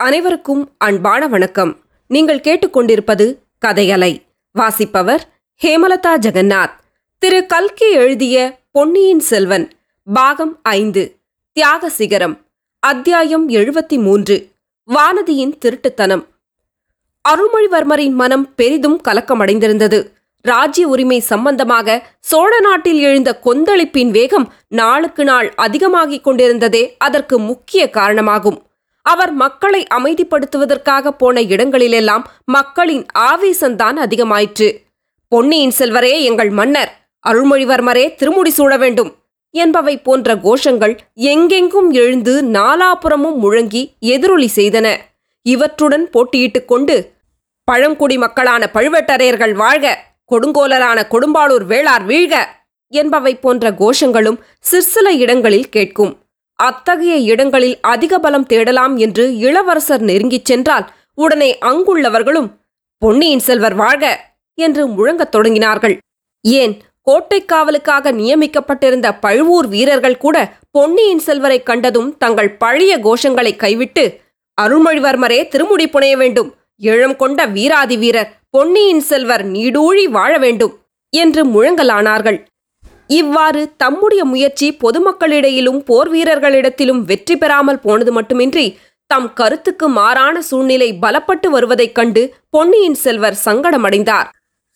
அனைவருக்கும் அன்பான வணக்கம். நீங்கள் கேட்டுக்கொண்டிருப்பது கதையலை. வாசிப்பவர் ஹேமலதா ஜெகநாத். திரு கல்கி எழுதிய பொன்னியின் செல்வன் பாகம் ஐந்து தியாக சிகரம் அத்தியாயம் எழுபத்தி மூன்று வானதியின் திருட்டுத்தனம். அருள்மொழிவர்மரின் மனம் பெரிதும் கலக்கமடைந்திருந்தது. ராஜ்ய உரிமை சம்பந்தமாக சோழ நாட்டில் எழுந்த கொந்தளிப்பின் வேகம் நாளுக்கு நாள் அதிகமாகிக் கொண்டிருந்ததே அதற்கு முக்கிய காரணமாகும். அவர் மக்களை அமைதிப்படுத்துவதற்காக போன இடங்களிலெல்லாம் மக்களின் ஆவேசம்தான் அதிகமாயிற்று. பொன்னியின் செல்வரே எங்கள் மன்னர் அருள்மொழிவர்மரே திருமுடி சூட வேண்டும் என்பவை போன்ற கோஷங்கள் எங்கெங்கும் எழுந்து நாலாபுறமும் முழங்கி எதிரொலி செய்தன. இவற்றுடன் போட்டியிட்டுக் கொண்டு பழங்குடி மக்களான பழுவேட்டரையர்கள் வாழ்க கொடுங்கோலரான கொடும்பாளூர் வேளார் வீழ்க என்பவை போன்ற கோஷங்களும் சிற்சில இடங்களில் கேட்கும். அத்தகைய இடங்களில் அதிக பலம் தேடலாம் என்று இளவரசர் நெருங்கிச் சென்றால் உடனே அங்குள்ளவர்களும் பொன்னியின் செல்வர் வாழ்க! என்று முழங்கத் தொடங்கினார்கள். ஏன் கோட்டை காவலுக்காக நியமிக்கப்பட்டிருந்த பழுவூர் வீரர்கள் கூட பொன்னியின் செல்வரை கண்டதும் தங்கள் பழைய கோஷங்களை கைவிட்டு அருள்மொழிவர்மரே திருமுடி புனைய வேண்டும். இளம் கொண்ட வீராதி வீரர் பொன்னியின் செல்வர் நீடூழி வாழ வேண்டும் என்று முழங்கலானார்கள். இவ்வாறு தம்முடைய முயற்சி பொதுமக்களிடையிலும் போர் வீரர்களிடத்திலும் வெற்றி பெறாமல் போனது மட்டுமின்றி தம் கருத்துக்கு மாறான சூழ்நிலை பலப்பட்டு வருவதைக் கண்டு பொன்னியின் செல்வர் சங்கடமடைந்தார்.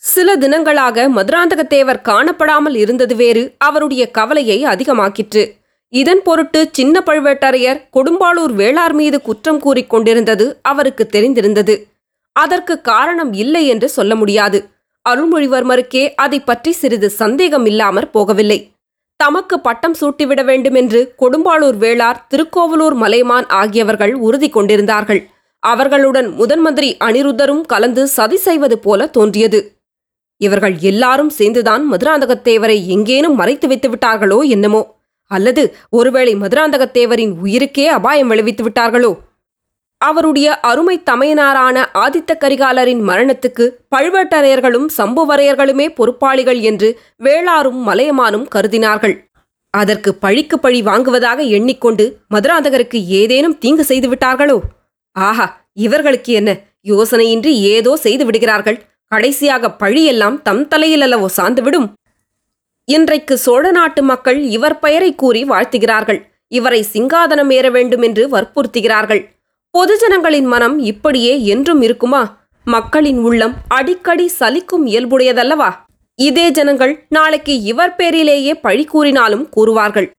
சில தினங்களாக மதுராந்தகத்தேவர் காணப்படாமல் இருந்தது வேறு அவருடைய கவலையை அதிகமாக்கிற்று. இதன் பொருட்டு சின்ன பழுவேட்டரையர் கொடும்பாளூர் வேளார் மீது குற்றம் கூறிக் கொண்டிருந்தது அவருக்கு தெரிந்திருந்தது. அதற்கு காரணம் இல்லை என்று சொல்ல முடியாது. அருள்மொழிவர்மருக்கே அதை பற்றி சிறிது சந்தேகம் இல்லாமற் போகவில்லை. தமக்கு பட்டம் சூட்டிவிட வேண்டுமென்று கொடும்பாளூர் வேளார் திருக்கோவலூர் மலைமான் ஆகியவர்கள் உறுதி கொண்டிருந்தார்கள். அவர்களுடன் முதன் மந்திரி அனிருத்தரும் கலந்து சதி செய்வது போல தோன்றியது. இவர்கள் எல்லாரும் சேர்ந்துதான் மதுராந்தகத்தேவரை எங்கேனும் மறைத்து வைத்து விட்டார்களோ என்னமோ? அல்லது ஒருவேளை மதுராந்தகத்தேவரின் உயிருக்கே அபாயம் விளைவித்து விட்டார்களோ? அவருடைய அருமை தமையனாரான ஆதித்த கரிகாலரின் மரணத்துக்கு பழுவேட்டரையர்களும் சம்புவரையர்களுமே பொறுப்பாளிகள் என்று வேளாரும் மலையமானும் கருதினார்கள். அதற்கு பழிக்கு பழி வாங்குவதாக எண்ணிக்கொண்டு மதுராந்தகருக்கு ஏதேனும் தீங்கு செய்து விட்டார்களோ? ஆஹா இவர்களுக்கு என்ன? யோசனையின்றி ஏதோ செய்து விடுகிறார்கள். கடைசியாக பழியெல்லாம் தம் தலையில் அல்லவோ சார்ந்துவிடும் இன்றைக்கு சோழ நாட்டு மக்கள் இவர் பெயரை கூறி வாழ்த்துகிறார்கள். இவரை சிங்காதனம் ஏற வேண்டும் என்று வற்புறுத்துகிறார்கள். பொதுஜனங்களின் மனம் இப்படியே என்றும் இருக்குமா? மக்களின் உள்ளம் அடிக்கடி சலிக்கும் இயல்புடையதல்லவா? இதே ஜனங்கள் நாளைக்கு இவர் பேரிலேயே பழி கூறினாலும் கூறுவார்கள்.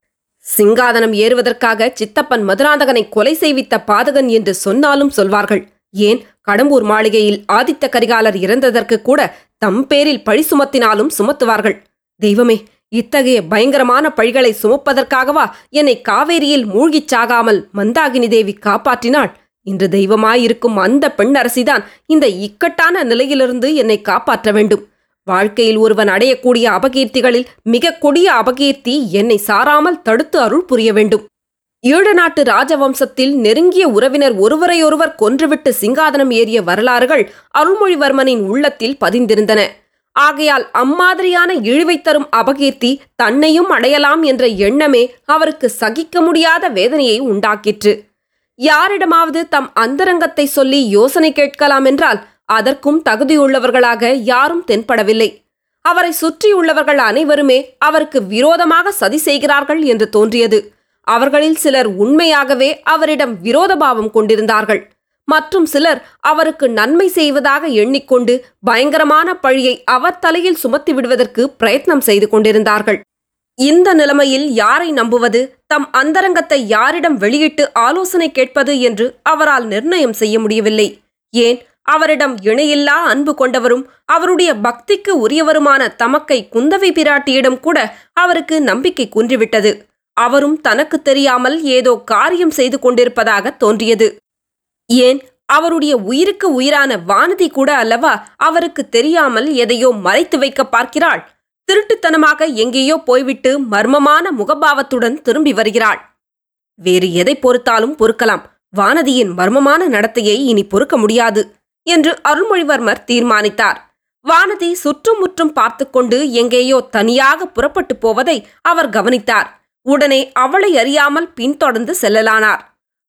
சிங்காதனம் ஏறுவதற்காக சித்தப்பன் மதுராந்தகனை கொலை செய்வித்த பாதகன் என்று சொன்னாலும் சொல்வார்கள். ஏன்? கடம்பூர் மாளிகையில் ஆதித்த கரிகாலர் இறந்ததற்கு கூட தம் பேரில் பழி சுமத்தினாலும் சுமத்துவார்கள். தெய்வமே இத்தகைய பயங்கரமான பழிகளை சுமப்பதற்காகவா என்னை காவேரியில் மூழ்கிச் சாகாமல் மந்தாகினி தேவி காப்பாற்றினாள்? இன்று தெய்வமாயிருக்கும் அந்த பெண் அரசிதான். இந்த இக்கட்டான நிலையிலிருந்து என்னை காப்பாற்ற வேண்டும். வாழ்க்கையில் ஒருவன் அடையக்கூடிய அபகீர்த்திகளில் மிக கொடிய அபகீர்த்தி என்னை சாராமல் தடுத்து அருள் புரிய வேண்டும். ஈழ நாட்டு ராஜவம்சத்தில் நெருங்கிய உறவினர் ஒருவரையொருவர் கொன்றுவிட்டு சிங்காதனம் ஏறிய வரலாறுகள் அருள்மொழிவர்மனின் உள்ளத்தில் பதிந்திருந்தன. ஆகையால் அம்மாதிரியான இழிவை தரும் அபகீர்த்தி தன்னையும் அடையலாம் என்ற எண்ணமே அவருக்கு சகிக்க முடியாத வேதனையை உண்டாக்கிற்று. யாரிடமாவது தம் அந்தரங்கத்தை சொல்லி யோசனை கேட்கலாம் என்றால் அதற்கும் தகுதியுள்ளவர்களாக யாரும் தென்படவில்லை. அவரை சுற்றியுள்ளவர்கள் அனைவருமே அவருக்கு விரோதமாக சதி செய்கிறார்கள் என்று தோன்றியது. அவர்களில் சிலர் உண்மையாகவே அவரிடம் விரோதபாவம் கொண்டிருந்தார்கள். மற்றும் சிலர் அவருக்கு நன்மை செய்வதாக எண்ணிக்கொண்டு பயங்கரமான பழியை அவர் தலையில் சுமத்தி விடுவதற்கு பிரயத்னம் செய்து கொண்டிருந்தார்கள். இந்த நிலைமையில் யாரை நம்புவது? தம் அந்தரங்கத்தை யாரிடம் வெளியிட்டு ஆலோசனை கேட்பது என்று அவரால் நிர்ணயம் செய்ய முடியவில்லை. ஏன்? அவரிடம் இணையில்லா அன்பு கொண்டவரும் அவருடைய பக்திக்கு உரியவருமான தமக்கை குந்தவை பிராட்டியிடம் கூட அவருக்கு நம்பிக்கை குன்றிவிட்டது. அவரும் தனக்கு தெரியாமல் ஏதோ காரியம் செய்து கொண்டிருப்பதாக தோன்றியது. ஏன்? அவருடைய உயிருக்கு உயிரான வானதி கூட அல்லவா அவருக்கு தெரியாமல் எதையோ மறைத்து வைக்க பார்க்கிறாள்? திருட்டுத்தனமாக எங்கேயோ போய்விட்டு மர்மமான முகபாவத்துடன் திரும்பி வருகிறாள். வேறு எதை பொறுத்தாலும் பொறுக்கலாம். வானதியின் மர்மமான நடத்தையை இனி பொறுக்க முடியாது என்று அருள்மொழிவர்மர் தீர்மானித்தார். வானதி சுற்றும் முற்றும் பார்த்துக்கொண்டு எங்கேயோ தனியாக புறப்பட்டு போவதை அவர் கவனித்தார். உடனே அவளை அறியாமல் பின்தொடர்ந்து செல்லலானார்.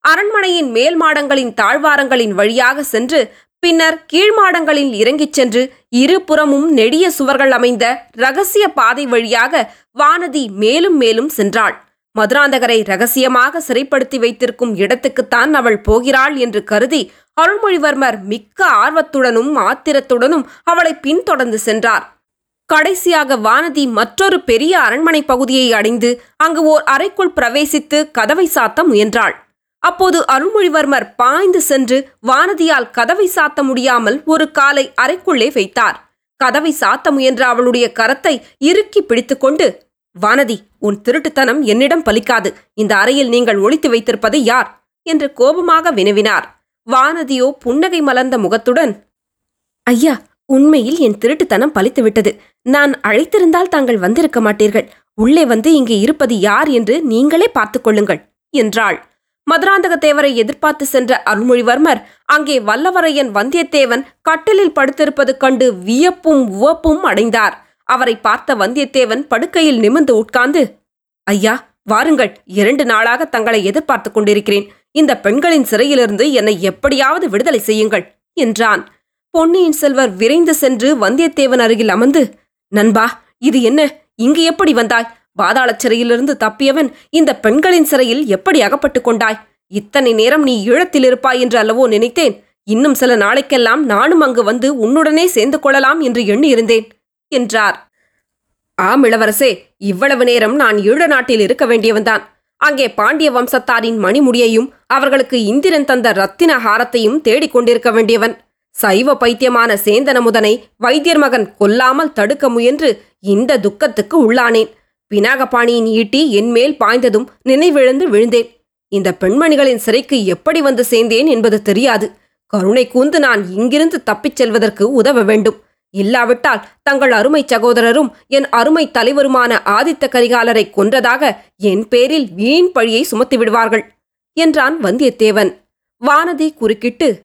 அரண்மனையின் மேல் மாடங்களின் தாழ்வாரங்களின் வழியாக சென்று பின்னர் கீழ்மாடங்களில் இறங்கிச் சென்று இருபுறமும் நெடிய சுவர்கள் அமைந்த ரகசிய பாதை வழியாக வானதி மேலும் மேலும் சென்றாள். மதுராந்தகரை ரகசியமாக சிறைப்படுத்தி வைத்திருக்கும் இடத்துக்குத்தான் அவள் போகிறாள் என்று கருதி அருள்மொழிவர்மர் மிக்க ஆர்வத்துடனும் ஆத்திரத்துடனும் அவளை பின்தொடர்ந்து சென்றார். கடைசியாக வானதி மற்றொரு பெரிய அரண்மனை பகுதியை அடைந்து அங்கு ஓர் அறைக்குள் பிரவேசித்து கதவை சாத்த முயன்றாள். அப்போது அருள்மொழிவர்மர் பாய்ந்து சென்று வானதியால் கதவை சாத்த முடியாமல் ஒரு காலை அறைக்குள்ளே வைத்தார். கதவை சாத்த முயன்ற அவளுடைய கரத்தை இறுக்கி பிடித்துக்கொண்டு வானதி உன் திருட்டுத்தனம் என்னிடம் பலிக்காது. இந்த அறையில் நீங்கள் ஒளித்து வைத்திருப்பது யார்? என்று கோபமாக வினவினார். வானதியோ புன்னகை மலர்ந்த முகத்துடன் ஐயா உண்மையில் என் திருட்டுத்தனம் பலித்துவிட்டது. நான் அழைத்திருந்தால் தாங்கள் வந்திருக்க மாட்டீர்கள். உள்ளே வந்து இங்கே இருப்பது யார் என்று நீங்களே பார்த்துக்கொள்ளுங்கள் என்றாள். மதுராந்தக தேவரை எதிர்பார்த்து சென்ற அருள்மொழிவர்மர் அங்கே வல்லவரையன் வந்தியத்தேவன் கட்டிலில் படுத்திருப்பது கண்டு வியப்பும் உவப்பும் அடைந்தார். அவரை பார்த்த வந்தியத்தேவன் படுக்கையில் நிமிர்ந்து உட்கார்ந்து ஐயா வாருங்கள் இரண்டு நாளாக தங்களை எதிர்பார்த்துக் கொண்டிருக்கிறேன். இந்த பெண்களின் சிறையிலிருந்து என்னை எப்படியாவது விடுதலை செய்யுங்கள் என்றான். பொன்னியின் செல்வர் விரைந்து சென்று வந்தியத்தேவன் அருகில் அமர்ந்து நண்பா இது என்ன? இங்கு எப்படி வந்தாய்? பாதாள சிறையிலிருந்து தப்பியவன் இந்த பெண்களின் சிறையில் எப்படி அகப்பட்டுக் கொண்டாய்? இத்தனை நேரம் நீ ஈழத்தில் இருப்பாய் என்று அல்லவோ நினைத்தேன். இன்னும் சில நாளைக்கெல்லாம் நானும் அங்கு வந்து உன்னுடனே சேர்ந்து கொள்ளலாம் என்று எண்ணியிருந்தேன் என்றார். ஆம் இளவரசே இவ்வளவு நேரம் நான் ஈழ நாட்டில் இருக்க வேண்டியவன்தான். அங்கே பாண்டிய வம்சத்தாரின் மணிமுடியையும் அவர்களுக்கு இந்திரன் தந்த ரத்தின ஹாரத்தையும் தேடிக் கொண்டிருக்க வேண்டியவன். சைவ பைத்தியமான சேந்தனமுதனை வைத்தியர் மகன் கொல்லாமல் தடுக்க முயன்று இந்த துக்கத்துக்கு உள்ளானேன். பினாகபாணியின் ஈட்டி என்மேல் பாய்ந்ததும் நினைவிழந்து விழுந்தேன். இந்த பெண்மணிகளின் சிறைக்கு எப்படி வந்து சேர்ந்தேன் என்பது தெரியாது. கருணை கூந்து நான் இங்கிருந்து தப்பிச் செல்வதற்கு உதவ வேண்டும். இல்லாவிட்டால் தங்கள் அருமை சகோதரரும் என் அருமை தலைவருமான ஆதித்த கரிகாலரை கொன்றதாக என் பேரில் வீண் பழியை சுமத்தி விடுவார்கள் என்றான் வந்தியத்தேவன். வானதி குறுக்கிட்டு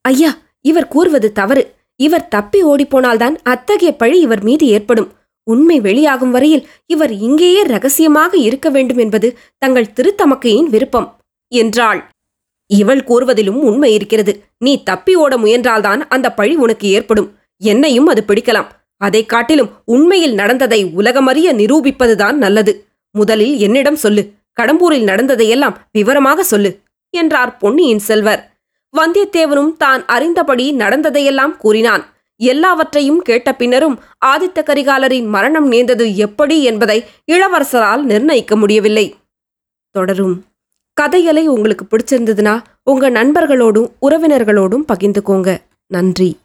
ஐயா இவர் கூறுவது தவறு. இவர் தப்பி ஓடிப்போனால்தான் அத்தகைய பழி இவர் மீது ஏற்படும். உண்மை வெளியாகும் வரையில் இவர் இங்கேயே ரகசியமாக இருக்க வேண்டும் என்பது தங்கள் திருத்தமக்கையின் விருப்பம் என்றாள். இவள் கூறுவதிலும் உண்மை இருக்கிறது. நீ தப்பி ஓட முயன்றால்தான் அந்த பழி உனக்கு ஏற்படும். என்னையும் அது பிடிக்கலாம். அதைக் காட்டிலும் உண்மையில் நடந்ததை உலகமறிய நிரூபிப்பதுதான் நல்லது. முதலில் என்னிடம் சொல்லு. கடம்பூரில் நடந்ததையெல்லாம் விவரமாக சொல்லு என்றார் பொன்னியின் செல்வர். வந்தியத்தேவனும் தான் அறிந்தபடி நடந்ததையெல்லாம் கூறினான். எல்லாவற்றையும் கேட்ட பின்னரும் ஆதித்த கரிகாலரின் மரணம் நேர்ந்தது எப்படி என்பதை இளவரசரால் நிர்ணயிக்க முடியவில்லை. தொடரும். கதையலை உங்களுக்கு பிடிச்சிருந்ததுன்னா உங்கள் நண்பர்களோடும் உறவினர்களோடும் பகிர்ந்துக்கோங்க. நன்றி.